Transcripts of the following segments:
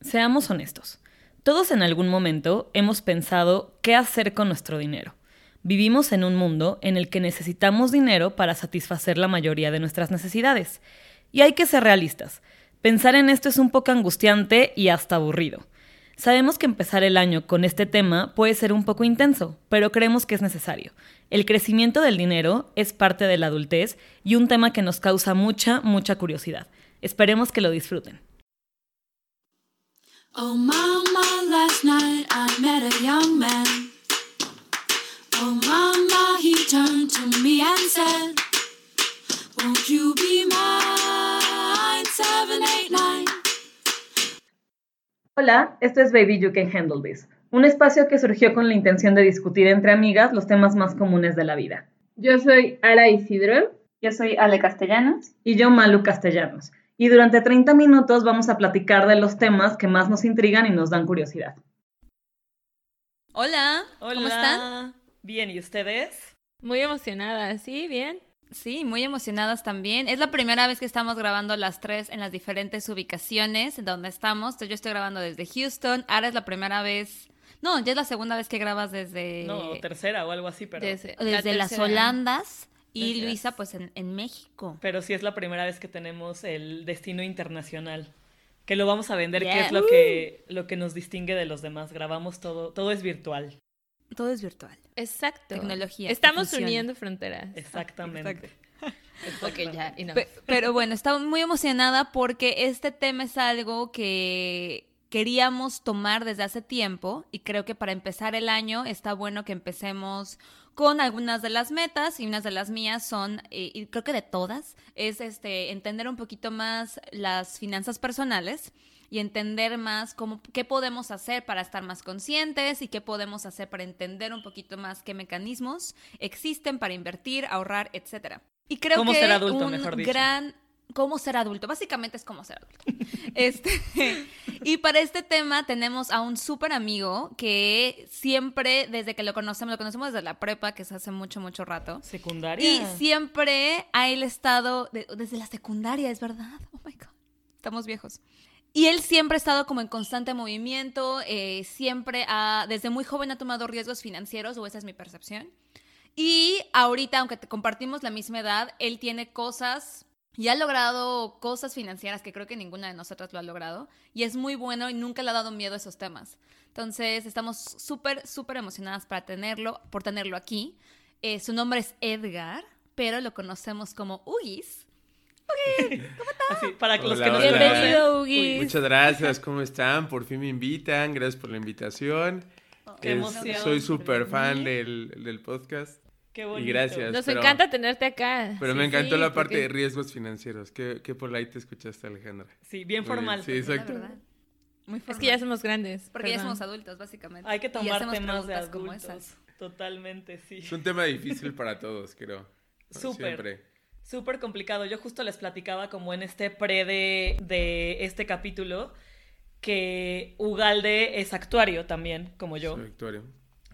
Seamos honestos. Todos en algún momento hemos pensado qué hacer con nuestro dinero. Vivimos en un mundo en el que necesitamos dinero para satisfacer la mayoría de nuestras necesidades. Y hay que ser realistas. Pensar en esto es un poco angustiante y hasta aburrido. Sabemos que empezar el año con este tema puede ser un poco intenso, pero creemos que es necesario. El crecimiento del dinero es parte de la adultez y un tema que nos causa mucha, mucha curiosidad. Esperemos que lo disfruten. Oh mama, last night I met a young man. Oh mama, he turned to me and said, Won't you be mine? 789. Hola, esto es Baby You Can Handle This, un espacio que surgió con la intención de discutir entre amigas los temas más comunes de la vida. Yo soy Ara Isidro. Yo soy Ale Castellanos. Y yo Malu Castellanos y durante 30 minutos vamos a platicar de los temas que más nos intrigan y nos dan curiosidad. Hola, ¿cómo están? Bien, ¿y ustedes? Muy emocionadas, ¿sí? ¿Bien? Sí, muy emocionadas también. Es la primera vez que estamos grabando las tres en las diferentes ubicaciones donde estamos. yo estoy grabando desde Houston. Ahora es la primera vez. No, ya es la segunda vez que grabas desde. No, tercera o algo así, pero. Desde, las Holandas. Y Luisa, pues en, México. Pero sí es la primera vez que tenemos el destino internacional. Que lo vamos a vender, que es lo que, lo que nos distingue de los demás. Grabamos todo, todo es virtual. Todo es virtual. Exacto. Tecnología. Estamos uniendo fronteras. Exactamente. ok, ya. pero bueno, estaba muy emocionada porque este tema es algo que queríamos tomar desde hace tiempo y creo que para empezar el año está bueno que empecemos con algunas de las metas y unas de las mías son, eh, y creo que de todas, es este, entender un poquito más las finanzas personales y entender más cómo, qué podemos hacer para estar más conscientes y qué podemos hacer para entender un poquito más qué mecanismos existen para invertir, ahorrar, etcétera. Y creo ¿Cómo que ser adulto, un mejor dicho. gran cómo ser adulto. Básicamente es cómo ser adulto. Este, y para este tema tenemos a un súper amigo que siempre, desde que lo conocemos, lo conocemos desde la prepa, que es hace mucho, mucho rato. Secundaria. Y siempre ha él estado, desde la secundaria, es verdad. Oh my God. Estamos viejos. Y él siempre ha estado como en constante movimiento, eh, siempre ha, desde muy joven ha tomado riesgos financieros, o esa es mi percepción. Y ahorita, aunque te compartimos la misma edad, él tiene cosas y ha logrado cosas financieras que creo que ninguna de nosotras lo ha logrado. Y es muy bueno y nunca le ha dado miedo a esos temas. Entonces, estamos súper, súper emocionadas para tenerlo, por tenerlo aquí. Eh, su nombre es Edgar, pero lo conocemos como Ugis. Ugis, ¿cómo estás? para los que nos Bienvenido, Ugis. Muchas gracias, ¿cómo están? Por fin me invitan, gracias por la invitación. Oh, qué emoción. Soy súper fan del, del podcast. Qué bonito. Y gracias. Nos encanta tenerte acá. Pero me encantó la parte de riesgos financieros. Qué, qué polite escuchaste, Alejandra. Sí, bien formal. Sí, exacto. Muy Es que ya somos grandes. Porque ya somos adultos, básicamente. Hay que tomar temas de adultos. Como esas. Totalmente, sí. Es un tema difícil para todos, creo. Súper. Súper complicado. Yo justo les platicaba como en este pre de, de este capítulo que Ugalde es actuario también, como yo. Soy actuario.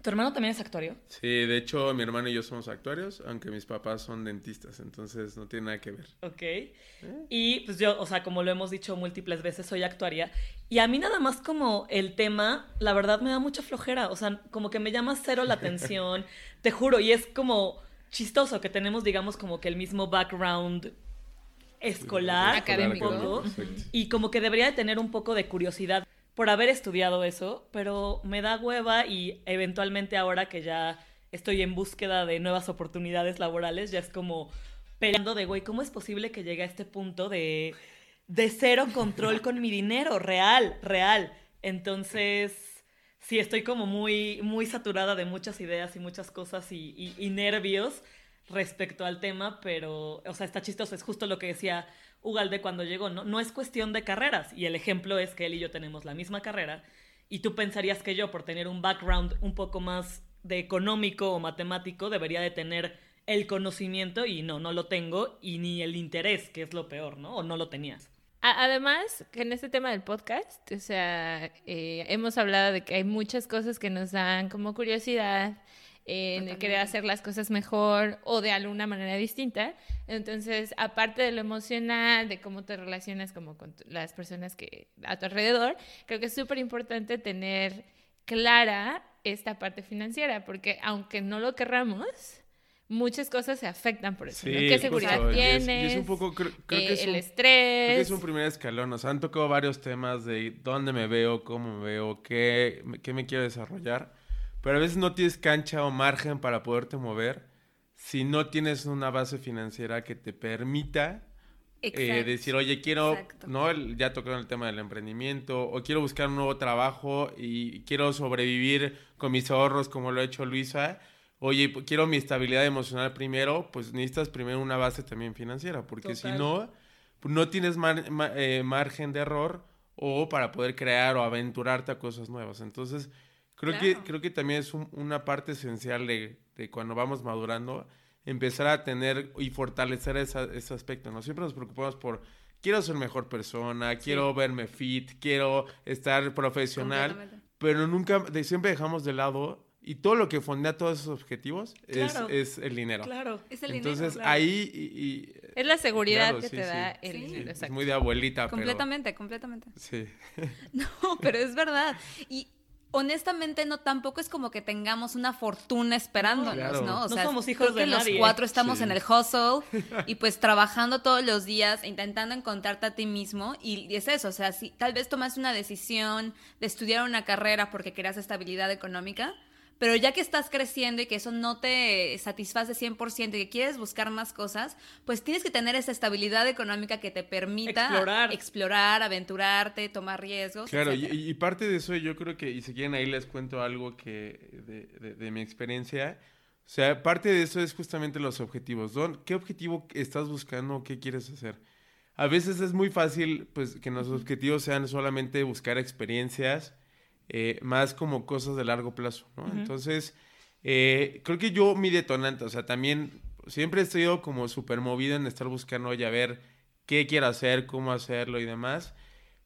¿Tu hermano también es actuario? Sí, de hecho mi hermano y yo somos actuarios, aunque mis papás son dentistas, entonces no tiene nada que ver. Ok. ¿Eh? Y pues yo, o sea, como lo hemos dicho múltiples veces, soy actuaria. Y a mí nada más como el tema, la verdad me da mucha flojera, o sea, como que me llama cero la atención, te juro, y es como chistoso que tenemos, digamos, como que el mismo background escolar, académico, y como que debería de tener un poco de curiosidad por haber estudiado eso, pero me da hueva y eventualmente ahora que ya estoy en búsqueda de nuevas oportunidades laborales, ya es como peleando de, güey, ¿cómo es posible que llegue a este punto de, de cero control con mi dinero? Real, real. Entonces, sí, estoy como muy, muy saturada de muchas ideas y muchas cosas y, y nervios respecto al tema, pero, o sea, está chistoso, es justo lo que decía Ugalde cuando llegó. No, no es cuestión de carreras. Y el ejemplo es que él y yo tenemos la misma carrera. Y tú pensarías que yo, por tener un background un poco más de económico o matemático, debería de tener el conocimiento y no, no lo tengo y ni el interés, que es lo peor, ¿no? O no lo tenías. Además, en este tema del podcast, o sea, eh, hemos hablado de que hay muchas cosas que nos dan como curiosidad en Totalmente. querer hacer las cosas mejor o de alguna manera distinta. Entonces, aparte de lo emocional, de cómo te relacionas como con las personas que a tu alrededor, creo que es súper importante tener clara esta parte financiera, porque aunque no lo querramos, muchas cosas se afectan por eso. ¿no? ¿Qué seguridad justo, y es- tienes? y es un poco, creo, creo Eh, que es el un- estrés. Creo que es un primer escalón, o sea, han tocado varios temas de dónde me veo, cómo me veo, qué, qué me quiero desarrollar, pero a veces no tienes cancha o margen para poderte mover si no tienes una base financiera que te permita eh, decir, oye, quiero, Exacto. ¿no? Ya tocaron el tema del emprendimiento, o quiero buscar un nuevo trabajo y quiero sobrevivir con mis ahorros como lo ha hecho Luisa. Oye, pues, quiero mi estabilidad emocional primero, pues necesitas primero una base también financiera, porque si Total. no, pues, no tienes mar- ma- eh, margen de error o para poder crear o aventurarte a cosas nuevas. Entonces, creo que creo que también es un- una parte esencial de, de cuando vamos madurando, empezar a tener y fortalecer esa- ese aspecto, ¿no? Siempre nos preocupamos por, quiero ser mejor persona, quiero verme fit, quiero estar profesional, pero nunca, de- siempre dejamos de lado, y todo lo que fondea todos esos objetivos es, Claro. es el dinero. Claro. Es el dinero. Entonces, claro. ahí... y- y- Es la seguridad Claro, que sí, te sí. da el Sí. dinero. es muy de abuelita, pero... Completamente, completamente. Sí. No, pero es verdad. Y honestamente no tampoco es como que tengamos una fortuna esperándonos, Claro. ¿no? O No sea, somos hijos creo que de los nadie. cuatro estamos Sí. en el hustle y pues trabajando todos los días, e intentando encontrarte a ti mismo y es eso, o sea, si tal vez tomas una decisión de estudiar una carrera porque querías estabilidad económica, pero ya que estás creciendo y que eso no te satisface 100% y que quieres buscar más cosas, pues tienes que tener esa estabilidad económica que te permita Explorar. explorar, aventurarte, tomar riesgos. Claro, y, parte de eso yo creo que, y si quieren ahí les cuento algo que de, de- de mi experiencia, o sea, parte de eso es justamente los objetivos. ¿no? ¿Qué objetivo estás buscando? ¿Qué quieres hacer? A veces es muy fácil, pues, que nuestros objetivos sean solamente buscar experiencias, eh, más como cosas de largo plazo, ¿no? Entonces, eh, creo que yo mi detonante, o sea, también siempre he sido como súper movido en estar buscando, oye, a ver qué quiero hacer, cómo hacerlo y demás.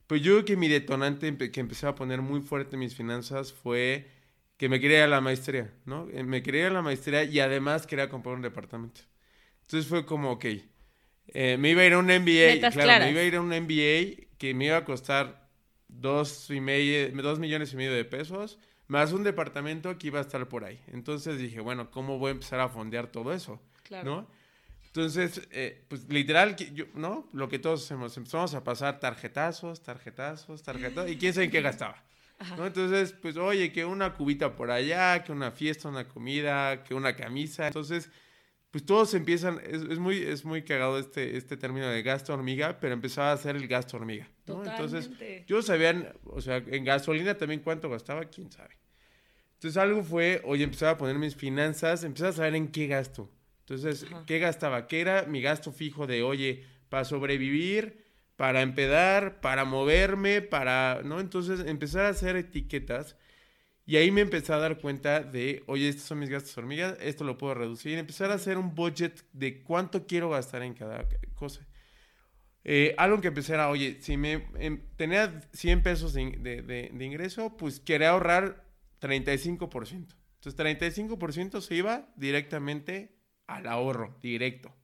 Pues yo creo que mi detonante que empecé a poner muy fuerte en mis finanzas fue que me quería ir a la maestría, ¿no? Eh, Me quería ir a la maestría y además quería comprar un departamento. Entonces fue como, ok, eh, me iba a ir a un MBA, claro, claras. me iba a ir a un MBA que me iba a costar dos, y medio, dos millones y medio de pesos, más un departamento que iba a estar por ahí. Entonces dije, bueno, ¿cómo voy a empezar a fondear todo eso? Claro. ¿No? Entonces, eh, pues literal, yo, ¿no? Lo que todos hacemos, empezamos a pasar tarjetazos, tarjetazos, tarjetazos, y quién sabe en qué gastaba. ¿no? Entonces, pues, oye, que una cubita por allá, que una fiesta, una comida, que una camisa. Entonces, pues todos empiezan, es, es muy, es muy cagado este, este término de gasto hormiga, pero empezaba a hacer el gasto hormiga. ¿no? Entonces, yo sabía, o sea, en gasolina también cuánto gastaba, quién sabe. Entonces algo fue, oye, empezaba a poner mis finanzas, empezaba a saber en qué gasto. Entonces, ¿qué gastaba? ¿Qué era mi gasto fijo de, oye, para sobrevivir, para empedar, para moverme, para, ¿no? Entonces, empezar a hacer etiquetas y ahí me empecé a dar cuenta de, oye, estos son mis gastos hormigas, esto lo puedo reducir. Empezar a hacer un budget de cuánto quiero gastar en cada cosa. Eh, algo que empecé era, oye, si me em, tenía 100 pesos de, de- de- de ingreso, pues quería ahorrar 35%. Entonces, 35% se iba directamente al ahorro, directo.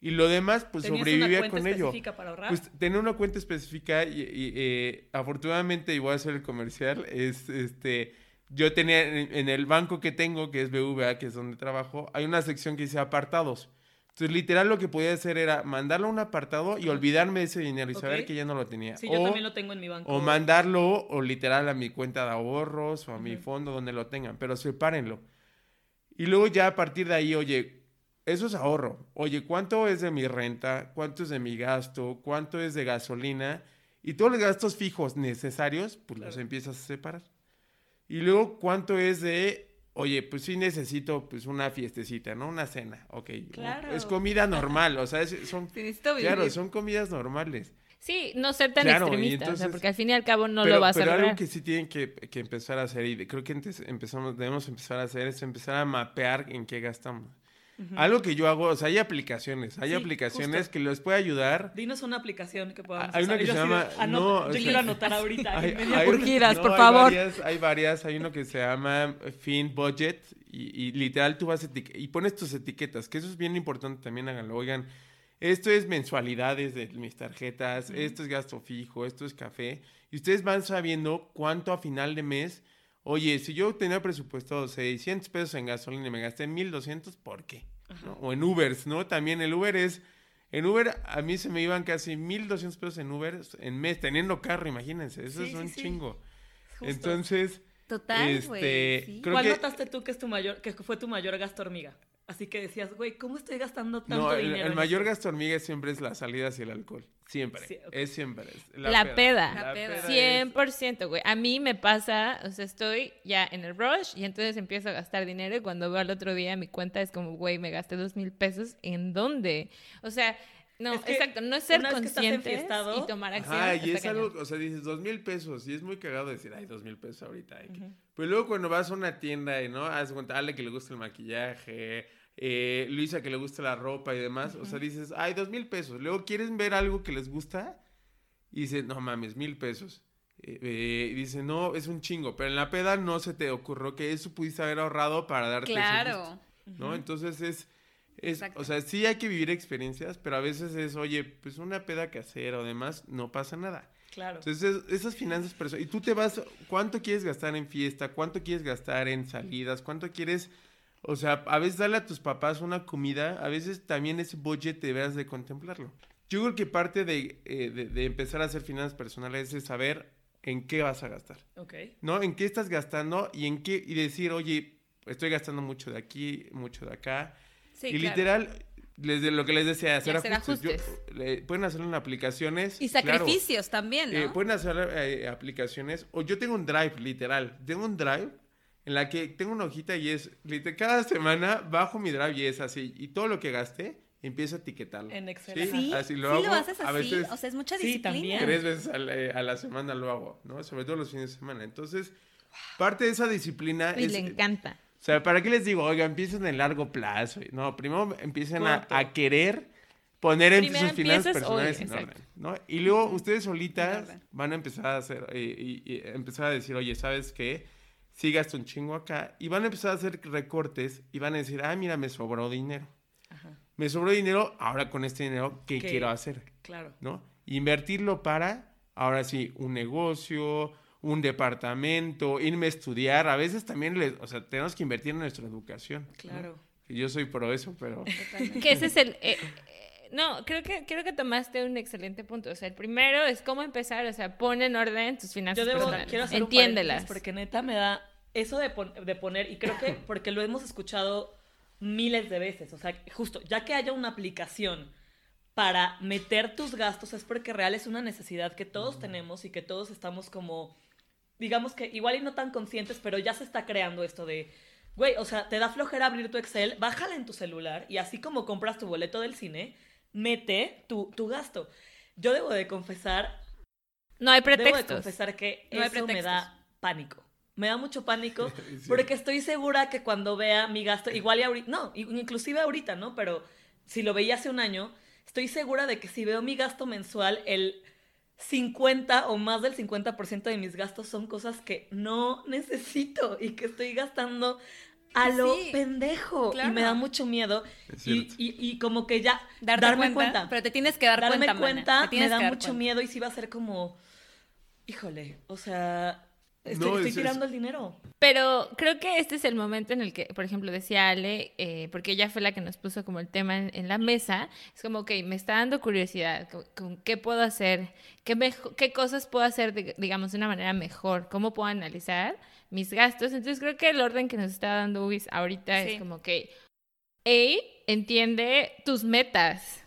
Y lo demás, pues ¿Tenías una sobrevivía cuenta con ello. específica para ahorrar? Pues tener una cuenta específica y, y, eh, afortunadamente, y voy a hacer el comercial, es este, yo tenía en, el banco que tengo, que es BVA, que es donde trabajo, hay una sección que dice apartados. Entonces, literal, lo que podía hacer era mandarlo a un apartado y olvidarme de ese dinero y saber Ok. que ya no lo tenía. sí, yo O- también lo tengo en mi banco. o mandarlo o literal a mi cuenta de ahorros o a mi Ujú. fondo donde lo tengan, pero sepárenlo. Y luego ya a partir de ahí, oye, eso es ahorro. Oye, ¿cuánto es de mi renta? ¿Cuánto es de mi gasto? ¿Cuánto es de gasolina? Y todos los gastos fijos necesarios, pues los Claro. empiezas a separar. Y luego, ¿cuánto es de, oye, pues sí necesito pues una fiestecita, ¿no? Una cena, ok. Claro. Es comida normal, o sea, es- son, claro, son comidas normales. Sí, no ser tan Claro, y extremista, o sea, entonces- porque al fin y al cabo no pero, lo vas a pero algo que sí tienen que, que empezar a hacer, y creo que antes empezamos, debemos empezar a hacer, es empezar a mapear en qué gastamos. Algo que yo hago, o sea, hay aplicaciones, hay Sí, aplicaciones justo. que les puede ayudar. Dinos una aplicación que podamos Hay una que Yo se llama- anota- no, o yo sea, quiero anotar ahorita. Hay, hay- hora. Urgidas, por hay favor. Varias, hay varias, hay uno que se llama Fin Budget y, y literal tú vas y pones tus etiquetas, que eso es bien importante también, háganlo. Oigan, esto es mensualidades de mis tarjetas, esto es gasto fijo, esto es café, y ustedes van sabiendo cuánto a final de mes, oye, si yo tenía presupuesto 600 pesos en gasolina y me gasté 1200, ¿por qué? ¿No? O en Ubers, ¿no? También el Uber es... En Uber a mí se me iban casi 1200 pesos en Uber en mes, teniendo carro, imagínense, eso Sí, es un sí, chingo. Justo. Toentonces, Total, güey. Este, creo ¿Cuál que- notaste tú que es tu mayor, que fue tu mayor gasto hormiga? Así que decías, güey, ¿cómo estoy gastando tanto no, el, dinero? el mayor gasto hormiga siempre es las salidas y el alcohol. Siempre. Sí. Es siempre. es La peda. La peda. es- 100%, güey. A mí me pasa, o sea, estoy ya en el rush y entonces empiezo a gastar dinero y cuando veo al otro día mi cuenta es como, güey, me gasté dos mil pesos. ¿En dónde? O sea, no, Es que exacto, no es ser consciente y tomar acción. Ajá, y es cañón. algo, o sea, dices dos mil pesos y es muy cagado decir, ay, dos mil pesos ahorita. hay que-". Pero luego cuando vas a una tienda y, ¿no? Haz cuenta, Ale que le gusta el maquillaje, eh, Luisa que le gusta la ropa y demás, o sea, dices, ay, dos mil pesos. Luego quieren ver algo que les gusta y dices, no mames, mil pesos. Eh, eh, y dice, no, es un chingo, pero en la peda no se te ocurrió que eso pudiste haber ahorrado para darte ese gusto. Claro. ¿no? Entonces es, o sea, sí hay que vivir experiencias, pero a veces es, oye, pues una peda casera o demás, no pasa nada. Claro. Entonces, es- esas finanzas personales, y tú te vas, ¿cuánto quieres gastar en fiesta? ¿Cuánto quieres gastar en salidas? ¿Cuánto quieres, o sea, a veces darle a tus papás una comida, a veces también ese budget deberás de contemplarlo. Yo creo que parte de, eh, de- de empezar a hacer finanzas personales es saber en qué vas a gastar. ok. ¿no? ¿En qué estás gastando y en qué y decir, oye, estoy gastando mucho de aquí, mucho de acá? Sí, y claro. literal, desde lo que les decía, hacer, hacer ajustes. Yo- le- pueden hacerlo en aplicaciones. Y claro. sacrificios también, ¿no? Eh, pueden hacer eh, aplicaciones. O yo tengo un drive, literal. Tengo un drive en la que tengo una hojita y es, literal, cada semana bajo mi drive y es así. Y todo lo que gasté, empiezo a etiquetarlo. En Excel. Sí, así lo sí hago. lo haces A así. veces o sea, es mucha Sí, disciplina. también. tres veces a la, eh, a la semana lo hago, ¿no? Sobre todo los fines de semana. Entonces, parte de esa disciplina Y es... le encanta. O sea, ¿para qué les digo? Oiga, empiecen en largo plazo. No, primero empiecen a, a querer poner en sus finanzas hoy, personales en orden, ¿no? Y luego ustedes solitas van a empezar a hacer, y, y empezar a decir, oye, ¿sabes qué? Sí gasto un chingo acá. Y van a empezar a hacer recortes y van a decir, ah, mira, me sobró dinero. Ajá. Me sobró dinero, ahora con este dinero, ¿qué ¿Qué? quiero hacer? Claro. ¿no? Invertirlo para, ahora sí, un negocio, un departamento, irme a estudiar. A veces también, les, o sea, tenemos que invertir en nuestra educación. ¿no? Claro. Y Yo soy pro eso, pero... Que ese es el... eh, no, creo que, creo que tomaste un excelente punto. O sea, el primero es cómo empezar, o sea, pon en orden tus finanzas Yo debo, personales. quiero hacer Entiéndelas. porque neta me da eso de, pon- de poner, y creo que porque lo hemos escuchado miles de veces, o sea, justo, ya que haya una aplicación para meter tus gastos es porque real es una necesidad que todos tenemos y que todos estamos como, digamos que igual y no tan conscientes, pero ya se está creando esto de, güey, o sea, te da flojera abrir tu Excel, bájala en tu celular y así como compras tu boleto del cine, mete tu, tu gasto. Yo debo de confesar No hay Debo de pretextos. confesar que No eso me pretextos. da pánico. Me da mucho pánico Sí. porque estoy segura que cuando vea mi gasto, igual y ahorita, no, inclusive ahorita, ¿no? Pero si lo veía hace un año, estoy segura de que si veo mi gasto mensual, el 50 o más del 50% de mis gastos son cosas que no necesito y que estoy gastando a lo Sí, pendejo. claro. Y me da mucho miedo. Y, y- y como que ya Darte darme cuenta, cuenta. Pero te tienes que dar darme cuenta, mana. Te me da mucho cuenta. miedo y sí va a ser como, híjole, o sea, estoy, No, estoy es- tirando es- el dinero. Pero creo que este es el momento en el que, por ejemplo, decía Ale, eh, porque ella fue la que nos puso como el tema en, en la mesa, es como, ok, me está dando curiosidad, con, con qué puedo hacer, qué, mejo- qué cosas puedo hacer, de- digamos, de una manera mejor, cómo puedo analizar mis gastos. Entonces creo que el orden que nos está dando Ubis ahorita Sí. es como que, A, entiende tus metas.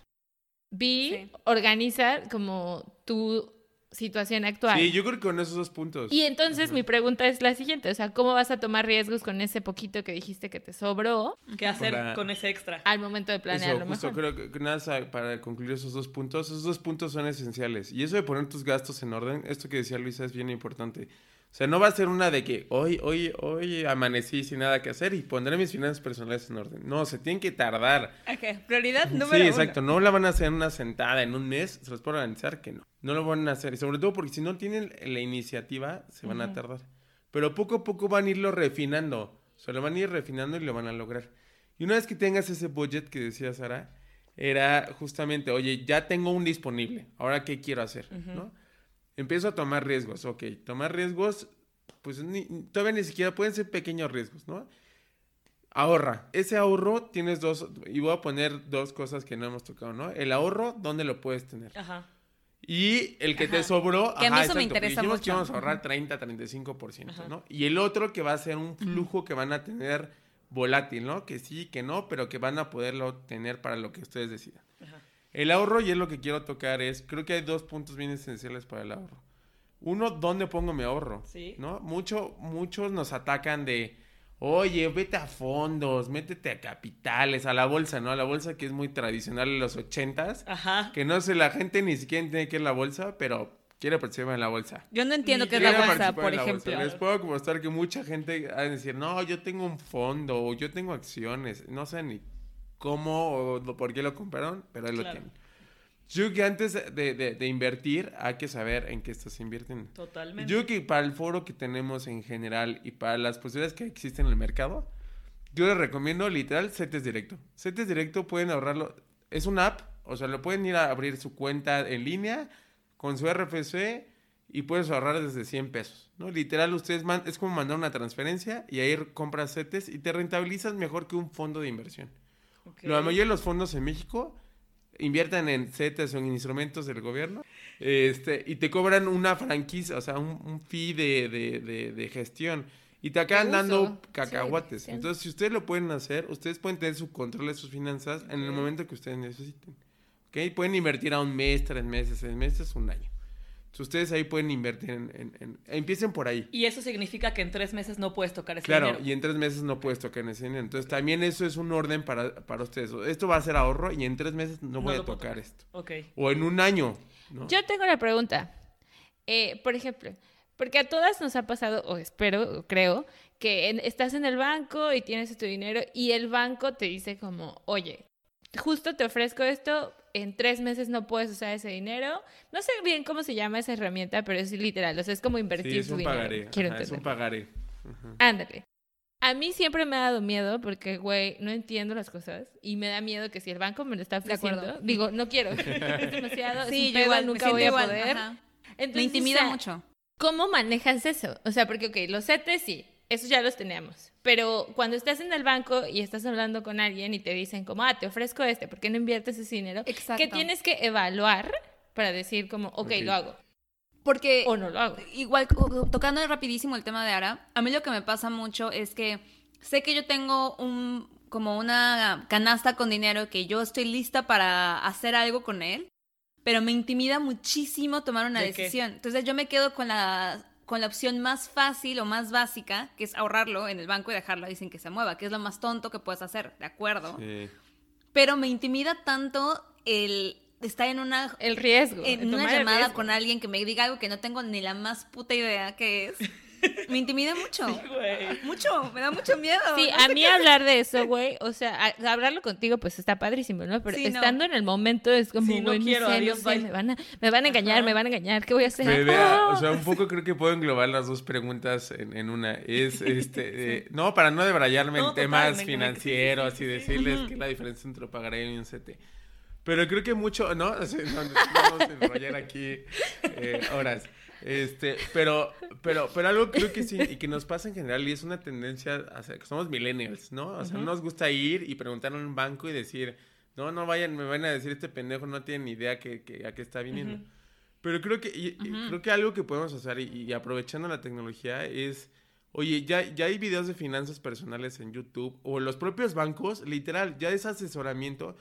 B, Sí. organiza como tu situación actual. Sí, yo creo que con esos dos puntos. Y entonces mi pregunta es la siguiente, o sea, ¿cómo vas a tomar riesgos con ese poquito que dijiste que te sobró ¿Qué hacer Para- con ese extra? al momento de planear Eso, justo mejor? creo que nada para concluir esos dos puntos, esos dos puntos son esenciales. Y eso de poner tus gastos en orden, esto que decía Luisa es bien importante. O sea, no va a ser una de que hoy, hoy, hoy amanecí sin nada que hacer y pondré mis finanzas personales en orden. No, se tienen que tardar. Ok, prioridad número Sí, uno. exacto. No la van a hacer en una sentada en un mes. Se los puedo organizar que no. No lo van a hacer. Y sobre todo porque si no tienen la iniciativa, se van a tardar. Pero poco a poco van a irlo refinando. O sea, lo van a ir refinando y lo van a lograr. Y una vez que tengas ese budget que decía Sara, era justamente, oye, ya tengo un disponible. Ahora, ¿qué quiero hacer? ¿No? Empiezo a tomar riesgos. Ok, tomar riesgos, pues ni- todavía ni siquiera pueden ser pequeños riesgos, ¿no? Ahorra. Ese ahorro tienes dos, y voy a poner dos cosas que no hemos tocado, ¿no? El ahorro, ¿dónde lo puedes tener? Ajá. Y el que te sobró, Que a mí ajá, eso me interesa dijimos que mucho. íbamos a ahorrar 30, 35%, Ajá. ¿no? Y el otro que va a ser un flujo que van a tener volátil, ¿no? Que sí, que no, pero que van a poderlo tener para lo que ustedes decidan. Ajá. El ahorro, y es lo que quiero tocar, es, creo que hay dos puntos bien esenciales para el ahorro. Uno, ¿dónde pongo mi ahorro? Sí. ¿No? Mucho, muchos nos atacan de, oye, vete a fondos, métete a capitales, a la bolsa, ¿no? A la bolsa que es muy tradicional en los ochentas, Ajá. que no sé, la gente ni siquiera entiende qué es la bolsa, pero quiere participar en la bolsa. Yo no entiendo Ni qué es la bolsa, por bolsa. ejemplo. Les puedo mostrar que mucha gente ha de decir, no, yo tengo un fondo, o yo tengo acciones, no sé ni cómo o lo- por qué lo compraron, pero ahí lo Claro. tienen. Yo creo que antes de, de- de invertir hay que saber en qué estás invirtiendo. Totalmente. Que para el foro que tenemos en general y para las posibilidades que existen en el mercado, yo les recomiendo literal CETES Directo. CETES Directo pueden ahorrarlo, es una app, o sea, lo pueden ir a abrir su cuenta en línea con su RFC y puedes ahorrar desde 100 pesos, ¿no? Literal, ustedes man- es como mandar una transferencia y ahí compras CETES y te rentabilizas mejor que un fondo de inversión. Ok. La mayoría de los fondos en México invierten en CETES o en instrumentos del gobierno este, y te cobran una franquicia, o sea, un, un fee de, de- de- de gestión. Y te acaban dando cacahuates. Entonces, si ustedes lo pueden hacer, ustedes pueden tener su control de sus finanzas en el momento que ustedes necesiten. ¿Ok? Pueden invertir a un mes, tres meses, seis meses, un año. Entonces, ustedes ahí pueden invertir en... en- en- empiecen por ahí. Y eso significa que en tres meses no puedes tocar ese Claro, dinero. y en tres meses no puedes tocar en ese dinero. Entonces, también eso es un orden para, para ustedes. Esto va a ser ahorro y en tres meses no, No voy a tocar tocar. esto. Ok. O en un año. ¿no? Yo tengo una pregunta. Eh, por ejemplo, porque a todas nos ha pasado, o espero, o creo, que en- estás en el banco y tienes tu dinero y el banco te dice como, oye, justo te ofrezco esto, en tres meses no puedes usar ese dinero. No sé bien cómo se llama esa herramienta, pero es literal, o sea, es como invertir Sí, es tu un dinero. pagaré. Quiero Ajá, es un pagaré. Ajá. Ándale. A mí siempre me ha dado miedo porque, güey, no entiendo las cosas y me da miedo que si el banco me lo está De acuerdo. digo, no quiero. es demasiado, Sí, es un yo pedo, igual, nunca voy a igual, poder. Entonces, Me intimida o sea, mucho. ¿Cómo manejas eso? O sea, porque, ok, los CETES sí, esos ya los teníamos. Pero cuando estás en el banco y estás hablando con alguien y te dicen como, ah, te ofrezco este, ¿por qué no inviertes ese dinero? Exacto. ¿Qué tienes que evaluar para decir como, ok, Ok. lo hago Porque o no lo hago? igual tocando rapidísimo el tema de Ara, a mí lo que me pasa mucho es que sé que yo tengo un como una canasta con dinero que yo estoy lista para hacer algo con él, pero me intimida muchísimo tomar una ¿De qué? decisión. Entonces yo me quedo con la con la opción más fácil o más básica, que es ahorrarlo en el banco y dejarlo ahí sin que se mueva, que es lo más tonto que puedes hacer, ¿de acuerdo? Sí. Pero me intimida tanto el estar en una El riesgo. en una llamada con alguien que me diga algo que no tengo ni la más puta idea que es, me intimida mucho. Güey. Mucho, me da mucho miedo. Sí, no a mí qué hablar de eso, güey, o sea, a- hablarlo contigo, pues está padrísimo, ¿no? Pero Sí, no. estando en el momento es como, Sí, no güey, quiero, sé, no adiós, sé, me van a, me van a engañar, Ajá. me van a engañar, ¿qué voy a hacer? Vea, ¡Ah! o sea, un poco creo que puedo englobar las dos preguntas en, en una. Es, este, eh, no, para no debrayarme No, en temas financieros sí, y sí, sí. decirles que la diferencia entre un pagaré y un CT. Pero creo que mucho, ¿no? O sea, no, no vamos a enrollar aquí eh, horas. Este, pero, pero, pero algo creo que sí, y que nos pasa en general, y es una tendencia, que somos millennials, ¿no? O sea, no nos gusta ir y preguntar en un banco y decir, no, no vayan, me van a decir, este pendejo no tiene ni idea que, que a qué está viniendo. Ujú. Pero creo que, y- y creo que algo que podemos hacer, y, y aprovechando la tecnología, es, oye, ya, ya hay videos de finanzas personales en YouTube, o los propios bancos, literal, ya es asesoramiento.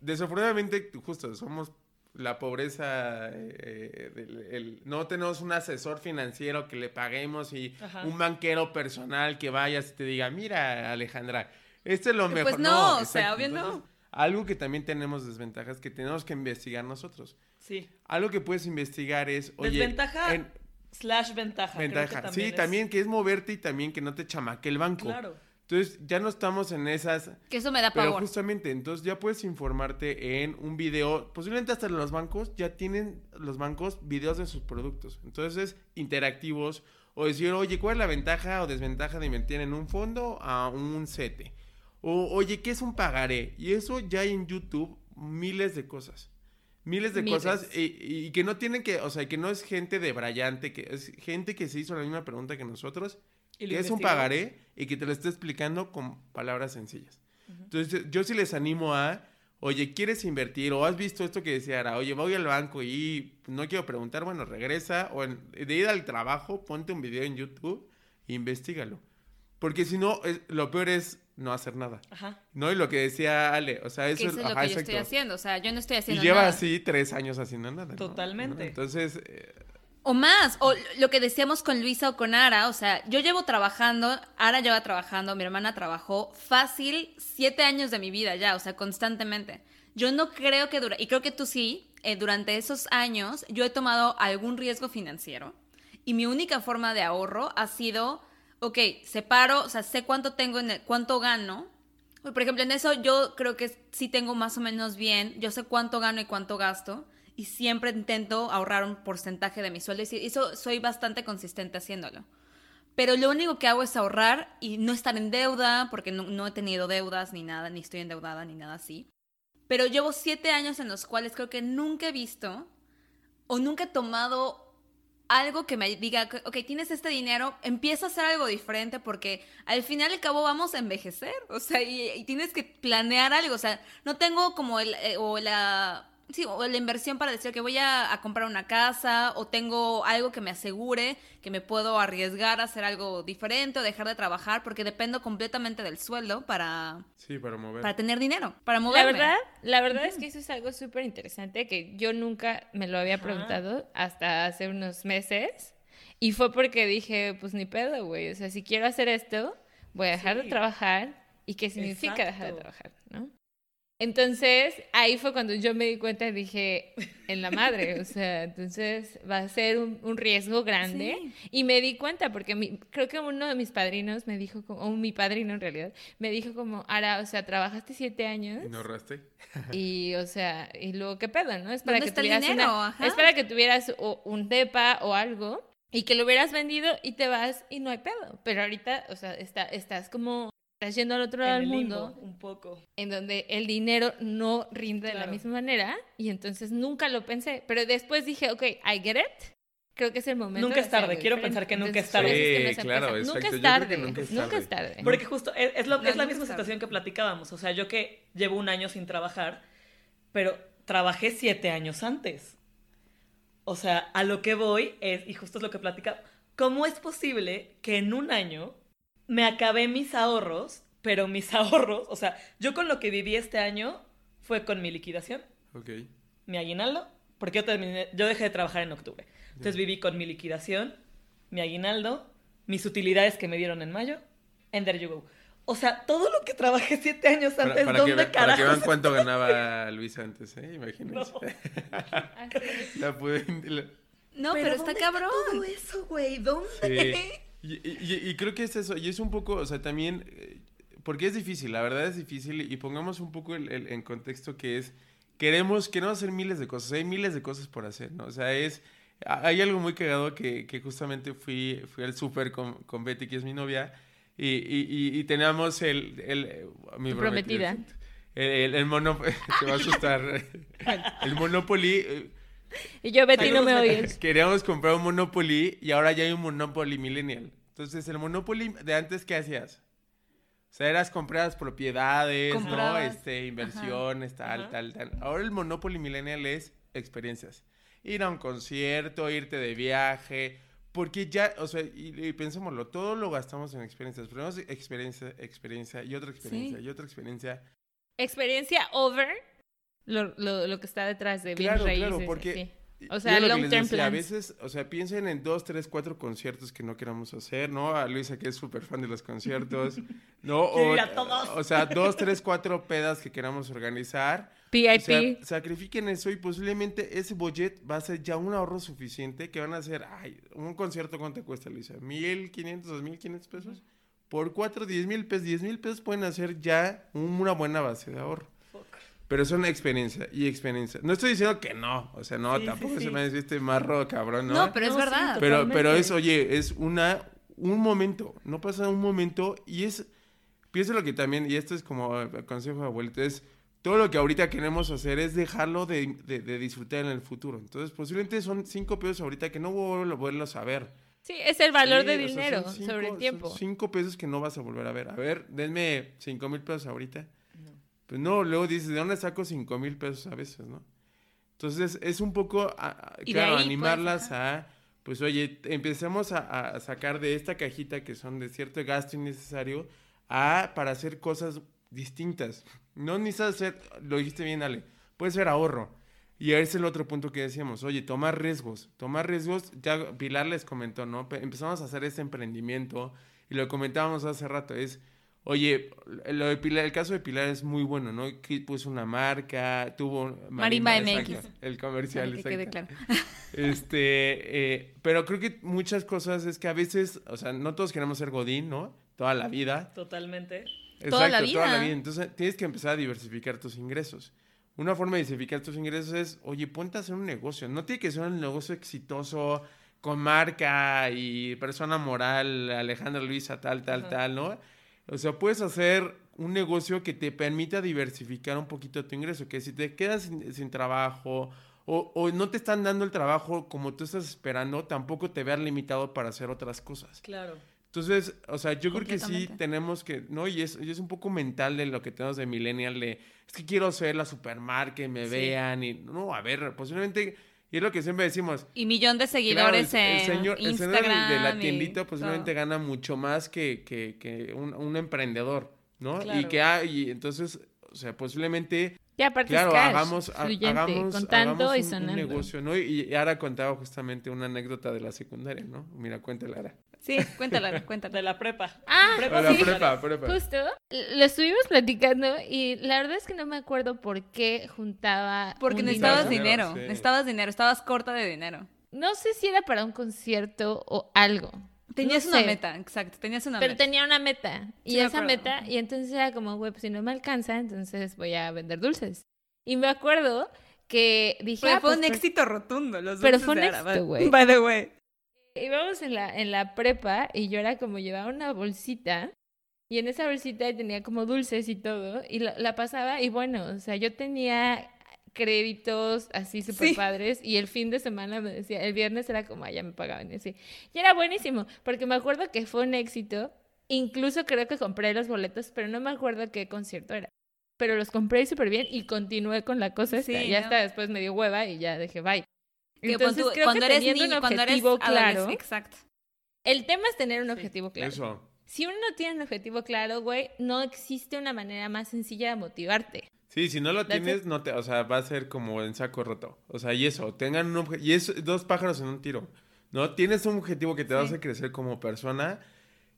Desafortunadamente, justo, somos la pobreza, eh, del- el- no tenemos un asesor financiero que le paguemos y Ajá. un banquero personal que vayas y te diga, mira Alejandra, esto es lo Pues mejor. no, o sea, exacto. obvio no. Algo que también tenemos desventajas que tenemos que investigar nosotros. Sí. Algo que puedes investigar es, oye, Desventaja en- slash ventaja. creo que ventaja. Sí, es- también que es moverte y también que no te chamaque el banco. Claro. Entonces, ya no estamos en esas Que eso me da pero pavor. justamente, entonces ya puedes informarte en un video, posiblemente hasta los bancos ya tienen los bancos videos de sus productos. Entonces, interactivos o decir, oye, ¿cuál es la ventaja o desventaja de invertir en un fondo a un CETE? O, oye, ¿qué es un pagaré? Y eso ya hay en YouTube miles de cosas. Miles de Miles. cosas y, y que no tienen que, o sea, que no es gente de brillante, que es gente que se hizo la misma pregunta que nosotros que es un pagaré y que te lo esté explicando con palabras sencillas. Entonces, yo sí les animo a, oye, ¿quieres invertir? O has visto esto que decía Ara, oye, voy al banco y no quiero preguntar, bueno, regresa, o en- de ir al trabajo, ponte un video en YouTube e investigalo. Porque si no, es- lo peor es no hacer nada. Ajá. ¿No? Y lo que decía Ale, o sea, eso, eso es lo ajá, que yo exacto. estoy haciendo. O sea, yo no estoy Y haciendo lleva nada. así tres años haciendo nada. ¿no? Totalmente. ¿No? Entonces, eh, O más, o lo que decíamos con Luisa o con Ara, o sea, yo llevo trabajando, Ara lleva trabajando, mi hermana trabajó fácil siete años de mi vida ya, o sea, constantemente. Yo no creo que dura, y creo que tú sí, eh, durante esos años yo he tomado algún riesgo financiero y mi única forma de ahorro ha sido, ok, separo, o sea, sé cuánto tengo, en el- cuánto gano. Por ejemplo, en eso yo creo que sí tengo más o menos bien, yo sé cuánto gano y cuánto gasto y siempre intento ahorrar un porcentaje de mi sueldo y eso soy bastante consistente haciéndolo. Pero lo único que hago es ahorrar y no estar en deuda, porque no, no he tenido deudas ni nada, ni estoy endeudada ni nada así. Pero llevo siete años en los cuales creo que nunca he visto o nunca he tomado algo que me diga, ok, tienes este dinero, empieza a hacer algo diferente porque al final y al cabo vamos a envejecer, o sea, y, y tienes que planear algo, o sea, no tengo como el, eh, o la, sí, o la inversión para decir que voy a, a comprar una casa o tengo algo que me asegure que me puedo arriesgar a hacer algo diferente o dejar de trabajar porque dependo completamente del sueldo para, sí, para mover. para tener dinero, para La moverme. verdad, la verdad es que eso es algo súper interesante que yo nunca me lo había preguntado hasta hace unos meses. Y fue porque dije, pues ni pedo, güey. O sea, si quiero hacer esto, voy a dejar de trabajar. ¿Y qué significa dejar de trabajar? Entonces, ahí fue cuando yo me di cuenta y dije, en la madre, o sea, entonces va a ser un, un riesgo grande. Sí. Y me di cuenta, porque mi- creo que uno de mis padrinos me dijo, como- o mi padrino en realidad, me dijo como, Ara, o sea, trabajaste siete años. ¿Y no ahorraste? Y, o sea, y luego, ¿qué pedo, no? Es para ¿Dónde que está el tuvieras dinero? una- es para que tuvieras o- un depa o algo y que lo hubieras vendido y te vas y no hay pedo. Pero ahorita, o sea, está, estás como, estás yendo al otro lado En del el limbo, mundo un poco. en donde el dinero no rinde de la Claro. misma manera y entonces nunca lo pensé. Pero después dije, ok, I get it. Creo que es el momento. Nunca es tarde. Quiero pensar que nunca es tarde. Sí, claro. Nunca es tarde. nunca es Nunca tarde. es tarde. Porque justo es, es lo- No, es la nunca misma situación que platicábamos. O sea, yo que llevo un año sin trabajar, pero trabajé siete años antes. O sea, a lo que voy es, y justo es lo que platica, ¿cómo es posible que en un año me acabé mis ahorros, pero mis ahorros, o sea, yo con lo que viví este año fue con mi liquidación, Ok. mi aguinaldo, porque yo, terminé, yo dejé de trabajar en octubre. Entonces viví con mi liquidación, mi aguinaldo, mis utilidades que me dieron en mayo, and there you go. O sea, todo lo que trabajé siete años antes, para que, ¿dónde ve- para que vean cuánto ganaba Luis antes, ¿eh? Imagínense. No. La pude... la- No, pero, está ¿dónde cabrón. todo eso, güey? ¿Dónde? Sí. Y, y- y creo que es eso, y es un poco, o sea, también, eh, porque es difícil, la verdad es difícil, y pongamos un poco el, el- en contexto que es, queremos, queremos hacer miles de cosas, hay miles de cosas por hacer, ¿no? O sea, es, hay algo muy cagado que, que justamente fui, fui al súper con, con Betty, que es mi novia, y, y, y, y teníamos el, el, mi Tu prometida. El, el, el mono, te va a asustar, el Monopoly, Y yo, Betty, no me oyes. Queríamos comprar un Monopoly y ahora ya hay un Monopoly Millennial. Entonces, el Monopoly de antes, ¿qué hacías? O sea, eras comprar propiedades, ¿no? Este, inversiones, tal, Ajá. tal, tal. Ahora el Monopoly Millennial es experiencias. Ir a un concierto, irte de viaje. Porque ya, o sea, y, y pensémoslo, todo lo gastamos en experiencias. Primero es experiencia, experiencia y otra experiencia Sí. y otra experiencia. Experiencia over lo, lo, lo que está detrás de bien Claro, raíces. claro, porque... sí. O sea, long les term decía, A plans. veces, o sea, piensen en dos, tres, cuatro conciertos que no queramos hacer, ¿no? A Luisa, que es súper fan de los conciertos, ¿no? O, ir a todos. o sea, dos, tres, cuatro pedas que queramos organizar. O PIP. sea, sacrifiquen eso y posiblemente ese budget va a ser ya un ahorro suficiente que van a hacer, ay, un concierto, ¿cuánto te cuesta, Luisa? ¿Mil quinientos, dos mil quinientos pesos? Por cuatro, diez mil pesos, diez mil pesos pueden hacer ya un- una buena base de ahorro. Pero es una experiencia y experiencia. No estoy diciendo que no, o sea, no, Sí, sí, tampoco sí. se me este marro, cabrón, ¿no? No, pero es No, sí, verdad. pero, pero es, oye, es una, un momento, no pasa un momento y es, piensa lo que también, y esto es como consejo de abuelita, es todo lo que ahorita queremos hacer es dejarlo de, de- de disfrutar en el futuro. Entonces, posiblemente son cinco pesos ahorita que no vuelvo a volverlos a ver. Sí, es el valor Sí, de o sea, dinero son cinco- sobre el son tiempo. cinco pesos que no vas a volver a ver. A ver, denme cinco mil pesos ahorita. Pues no, luego dices, ¿de dónde saco cinco mil pesos a veces, no? Entonces, es un poco, a- a- Y de claro, ahí, pues, animarlas a, pues oye, empecemos a, a sacar de esta cajita que son de cierto gasto innecesario a para hacer cosas distintas. No necesitas hacer, lo dijiste bien, Ale, puede ser ahorro. Y ese es el otro punto que decíamos, oye, tomar riesgos, tomar riesgos, ya Pilar les comentó, ¿no? Pe- Empezamos a hacer este emprendimiento y lo comentábamos hace rato, es, oye, lo de Pilar, el caso de Pilar es muy bueno, ¿no? Que puso una marca, tuvo... Marimba exacto, MX. el comercial, que quede exacto. claro. Este, eh, pero creo que muchas cosas es que a veces, o sea, no todos queremos ser Godín, ¿no? Toda la vida. Totalmente. Toda la Exacto, Toda la vida. vida. Entonces tienes que empezar a diversificar tus ingresos. Una forma de diversificar tus ingresos es, oye, ponte a hacer un negocio. No tiene que ser un negocio exitoso con marca y persona moral, Alejandra Luisa, tal, tal, Ajá. tal, ¿no? O sea, puedes hacer un negocio que te permita diversificar un poquito tu ingreso. Que si te quedas sin, sin trabajo o, o no te están dando el trabajo como tú estás esperando, tampoco te veas limitado para hacer otras cosas. Claro. Entonces, o sea, yo creo que sí tenemos que, ¿no? Y es, y es un poco mental de lo que tenemos de millennial, de, es que quiero ser la supermarca y me Sí. vean y, no, a ver, posiblemente, y es lo que siempre decimos. Y millón de claro, seguidores el, el en señor, el señor Instagram. de la y tiendita posiblemente todo. gana mucho más que, que, que un, un emprendedor, ¿no? Y Claro. que hay, entonces, o sea, posiblemente Y aparte Claro, cash, hagamos, fluyente, hagamos, contando hagamos y un- un, sonando. negocio, ¿no? Y, y ahora contaba justamente una anécdota de la secundaria, ¿no? Mira, cuéntala. Ara. Sí, cuéntala, cuéntala. De la prepa. Ah, Prepa la sí. prepa, prepa. Justo, lo estuvimos platicando y la verdad es que no me acuerdo por qué juntaba. Porque un necesitabas dinero. dinero, sí. necesitabas dinero, estabas corta de dinero. No sé si era para un concierto o algo. Tenías No una sé, meta, exacto, tenías una Pero meta. tenía una meta. Y Sí esa meta, y entonces era como, güey, pues si no me alcanza, entonces voy a vender dulces. Y me acuerdo que dije. Fue, ah, fue pues, un éxito rotundo los Pero dulces fue un éxito, güey. By the way. Íbamos en la, en la prepa y yo era como llevaba una bolsita y en esa bolsita tenía como dulces y todo y la, la pasaba y bueno, o sea, yo tenía créditos así súper Sí. padres y el fin de semana me decía, el viernes era como, ya me pagaban y así. Y era buenísimo porque me acuerdo que fue un éxito, incluso creo que compré los boletos, pero no me acuerdo qué concierto era. Pero los compré súper bien y continué con la cosa esta. Sí, ya ¿no? hasta después me dio hueva y ya dejé bye. Que Entonces cuando, creo cuando que eres teniendo niño, un cuando eres objetivo claro, Exacto. el tema es tener un objetivo claro. Eso. Si uno no tiene un objetivo claro, güey, no existe una manera más sencilla de motivarte. Sí, si no lo That's tienes, no te, o sea, va a ser como en saco roto. O sea, y eso, tengan un objetivo. Y es dos pájaros en un tiro. ¿No? Tienes un objetivo que te va a crecer como persona.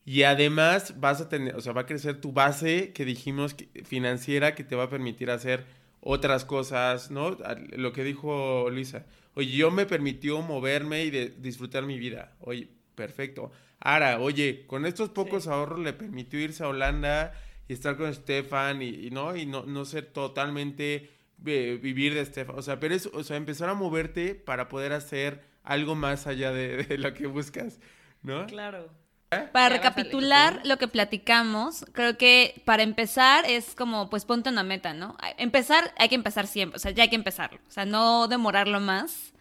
Y además vas a tener, o sea, va a crecer tu base que dijimos que- financiera que te va a permitir hacer otras cosas, ¿no? Lo que dijo Luisa. Oye, yo me permitió moverme y de disfrutar mi vida. Oye, perfecto. Ahora, oye, con estos pocos ahorros le permitió irse a Holanda y estar con Stefan y, y no y no, no ser totalmente eh, vivir de Stefan. O sea, pero es, o sea, empezar a moverte para poder hacer algo más allá de, de lo que buscas, ¿no? Claro. Para Ya, recapitular lo que platicamos, creo que para empezar es como, pues ponte una meta, ¿no? Empezar, hay que empezar siempre, o sea, ya hay que empezarlo, o sea, no demorarlo más.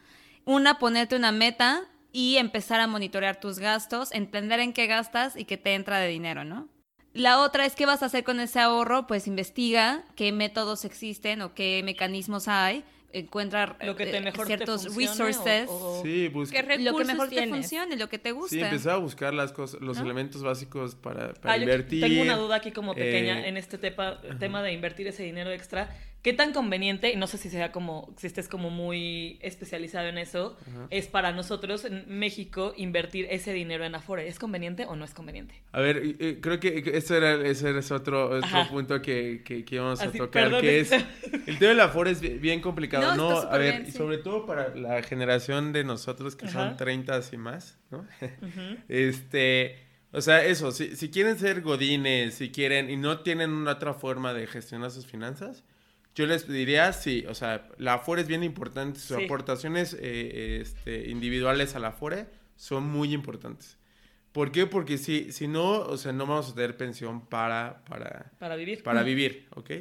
Una, ponerte una meta y empezar a monitorear tus gastos, entender en qué gastas y qué te entra de dinero, ¿no? La otra es qué vas a hacer con ese ahorro, pues investiga qué métodos existen o qué mecanismos hay, encuentra Lo que te eh, mejor ciertos te resources, o- o- Sí, busca. ¿Qué lo que recursos mejor te tienes? funcione, lo que te gusta. Sí, empezar a buscar las cosas, los ¿No? elementos básicos para, para Ah, yo invertir. tengo una duda aquí como pequeña eh, en este tepa- tema de invertir ese dinero extra. ¿Qué tan conveniente, y no sé si sea como, si estés como muy especializado en eso, es para nosotros en México invertir ese dinero en Afore? ¿Es conveniente o no es conveniente? A ver, creo que eso era, ese era otro, otro punto que, que, que íbamos a tocar, perdón, que es... El tema del Afore es bien, bien complicado, No, a ver, bien, y sobre todo para la generación de nosotros que son 30 y más, ¿no? Este, o sea, eso, si, si quieren ser godines, si quieren y no tienen una otra forma de gestionar sus finanzas, yo les diría, sí, o sea, la Afore es bien importante, sus Sí. aportaciones eh, este, individuales a la Afore son muy importantes. ¿Por qué? Porque si, si no, o sea, no vamos a tener pensión para, para, Para vivir. para vivir, ¿ok?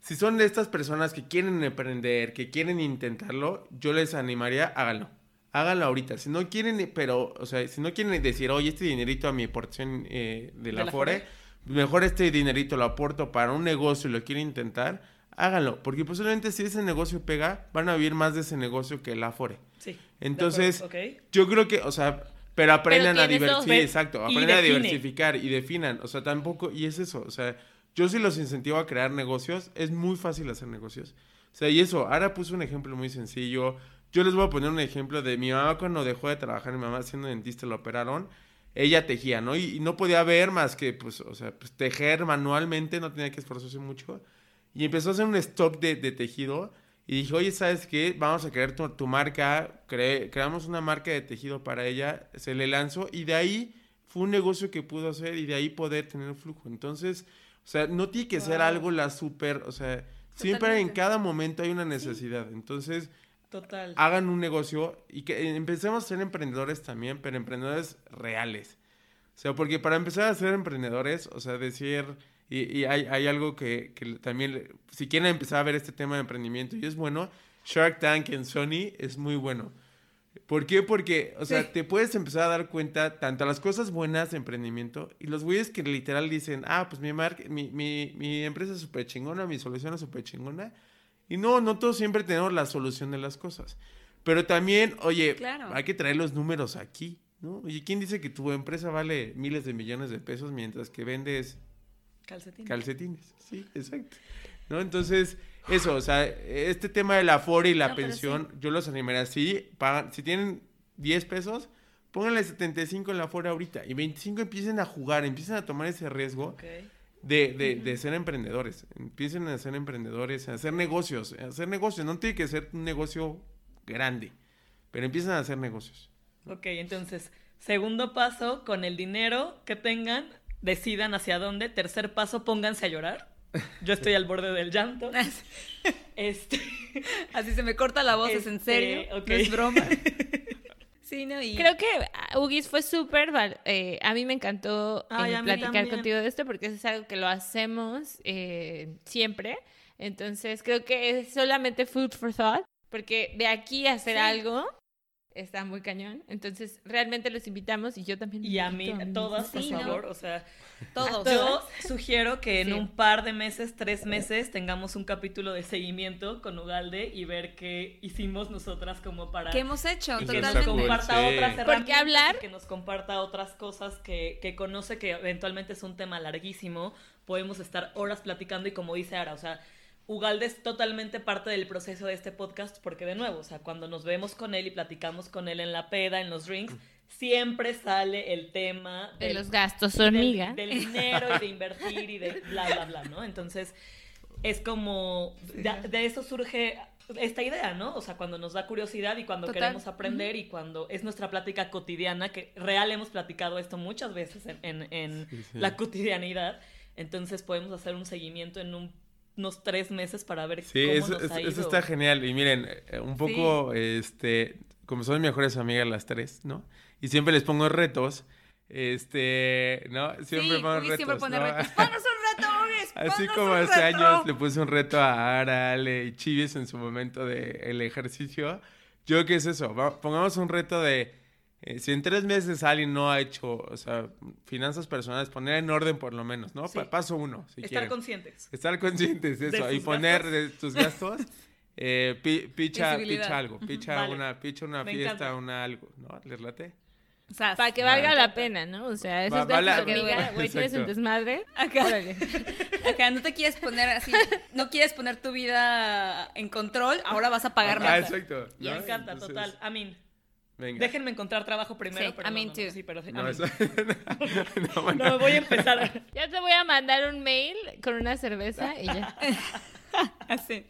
Si son de estas personas que quieren emprender, que quieren intentarlo, yo les animaría, háganlo. Háganlo ahorita. Si no quieren, pero, o sea, si no quieren decir, oye, este dinerito a mi aportación eh, de la la Afore, mejor este dinerito lo aporto para un negocio y lo quieren intentar, háganlo. Porque posiblemente si ese negocio pega, van a vivir más de ese negocio que la Afore. Sí. Entonces. Yo creo que, o sea, pero aprendan a diversificar. Sí, exacto. Aprendan a diversificar y definan. O sea, tampoco, y es eso. O sea, yo sí los incentivo a crear negocios. Es muy fácil hacer negocios. O sea, y eso, ahora puse un ejemplo muy sencillo. Yo les voy a poner un ejemplo de mi mamá cuando dejó de trabajar, mi mamá siendo dentista lo operaron. Ella tejía, ¿no? Y, y no podía ver más que, pues, o sea, pues, tejer manualmente, no tenía que esforzarse mucho. Y empezó a hacer un stock de, de tejido. Y dije, oye, ¿sabes qué? Vamos a crear tu, tu marca. Cre- creamos una marca de tejido para ella. Se le lanzó. Y de ahí fue un negocio que pudo hacer. Y de ahí poder tener flujo. Entonces, o sea, no tiene que ser algo la súper. O sea, siempre en cada momento hay una necesidad. Entonces, Total. hagan un negocio y que empecemos a ser emprendedores también, pero emprendedores reales. O sea, porque para empezar a ser emprendedores, o sea, decir, y, y hay, hay algo que, que también, si quieren empezar a ver este tema de emprendimiento y es bueno, Shark Tank en Sony es muy bueno. ¿Por qué? Porque, o sea, Sí. te puedes empezar a dar cuenta tanto las cosas buenas de emprendimiento y los güeyes que literal dicen, ah, pues mi, mar- mi, mi, mi empresa es súper chingona, mi solución es súper chingona. Y no, no todos siempre tenemos la solución de las cosas. Pero también, oye, Claro. hay que traer los números aquí, ¿no? Oye, ¿quién dice que tu empresa vale miles de millones de pesos mientras que vendes Calcetín. calcetines? Sí, exacto. ¿No? Entonces, eso, o sea, este tema de la Afore y la No, pensión, yo los animaría así, pagan, si tienen 10 pesos, pónganle 75 en la Afore ahorita y 25 empiecen a jugar, empiecen a tomar ese riesgo de, de, de ser emprendedores. Empiecen a ser emprendedores, a hacer negocios. A hacer negocios. No tiene que ser un negocio grande, pero empiezan a hacer negocios. Ok, entonces, segundo paso, con el dinero que tengan, decidan hacia dónde. Tercer paso, pónganse a llorar. Yo estoy al borde del llanto. Este, Así se me corta la voz, es en Este, serio. No es broma. Sí, ¿no? Y Creo que ah, Ugis fue súper, val- eh, a mí me encantó Ay, eh, platicar también. contigo de esto porque eso es algo que lo hacemos eh, siempre. Entonces creo que es solamente food for thought porque de aquí a hacer Sí. algo está muy cañón. Entonces realmente los invitamos y yo también. y a mí, a todas, por Sí, ¿no? favor. O sea, todos. yo sugiero que en Sí. un par de meses, tres meses, tengamos un capítulo de seguimiento con Ugalde y ver qué hicimos nosotras como para... ¿Qué hemos hecho? y que nos comparta sí. otras herramientas hablar- y que nos comparta otras cosas que, que conoce que eventualmente es un tema larguísimo podemos estar horas platicando y como dice Ara o sea Ugalde es totalmente parte del proceso de este podcast porque de nuevo o sea cuando nos vemos con él y platicamos con él en la peda en los drinks siempre sale el tema De del- los gastos del- hormiga. Del, dinero y de invertir y de bla, bla, bla, ¿no? Entonces, es como, de, de eso surge esta idea, ¿no? O sea, cuando nos da curiosidad y cuando Total. queremos aprender y cuando es nuestra plática cotidiana, que real hemos platicado esto muchas veces en, en- en Sí, sí. la cotidianidad, entonces podemos hacer un seguimiento en un- unos tres meses para ver Sí, cómo eso, nos eso- está genial. Y miren, eh, un poco, este, como son mejores amigas las tres, ¿no? Y siempre les pongo retos. Este, ¿no? Siempre sí, pongo retos. siempre pone ¿no? retos. ¡Ponos un reto! Así ¡Ponos como un hace reto! años le puse un reto a Ara, Ale y Chivis en su momento del el ejercicio. Yo, ¿qué es eso? Pongamos un reto de, eh, si en tres meses alguien no ha hecho, o sea, finanzas personales, poner en orden por lo menos, ¿no? Sí. Pa- paso uno, si Estar quieren. conscientes. Estar conscientes de De eso y poner gastos. de tus gastos, eh, pi- picha, picha algo, picha Vale. una, picha una Me fiesta, encanta. una algo, ¿no? ¿Les late? Sas. Para que valga la pena, ¿no? O sea, eso Va- es de va la- tu amiga, güey, tienes un desmadre. Acá. Órale. Acá no te quieres poner así, no quieres poner tu vida en control, ahora vas a pagar Ah, más. exacto. Me ¿no? encanta, Entonces, total. A mí. Venga. Déjenme encontrar trabajo primero. Sí, pero I no, mean no, too. Sí, pero sí, No, a mí. eso- no, No, me voy a empezar. Ya te voy a mandar un mail con una cerveza y ya. Así.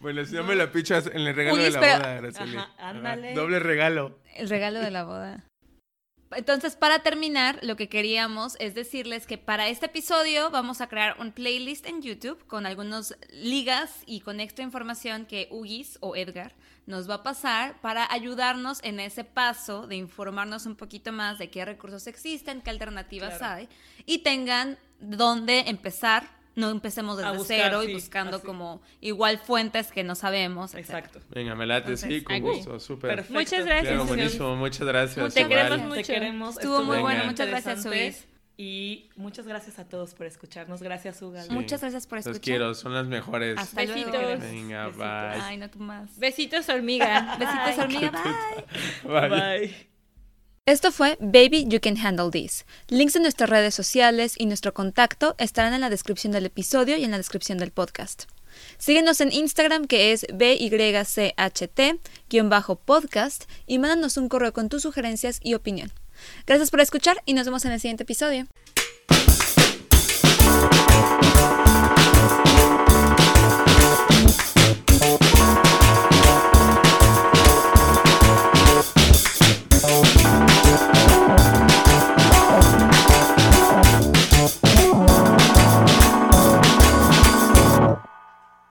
Bueno, si no me la pichas en el regalo Uy, de la boda, Araceli. Ajá, ándale. Doble regalo. El regalo de la boda. Entonces, para terminar, lo que queríamos es decirles que para este episodio vamos a crear un playlist en YouTube con algunas ligas y con extra información que Ugis o Edgar nos va a pasar para ayudarnos en ese paso de informarnos un poquito más de qué recursos existen, qué alternativas Claro. hay y tengan dónde empezar. No empecemos desde buscar, cero y sí, buscando así. como igual fuentes que no sabemos. etcétera. Exacto. Venga, me late, sí, Entonces, con aquí. gusto, súper. Muchas gracias. Claro, Muchas buenísimo, muchas gracias. Te queremos Te mucho. queremos. Estuvo muy bueno, muchas gracias, interesante. Y muchas gracias a todos por escucharnos. Gracias. Sí. Muchas gracias por Los escuchar. quiero, son las mejores. Hasta Besitos. luego. Venga, Besitos. bye. Ay, no tú más. Besitos, hormiga. Besitos, hormiga. Bye. Bye. Bye. Esto fue Baby You Can Handle This. Links de nuestras redes sociales y nuestro contacto estarán en la descripción del episodio y en la descripción del podcast. Síguenos en Instagram que es BYCHT-podcast y mándanos un correo con tus sugerencias y opinión. Gracias por escuchar y nos vemos en el siguiente episodio.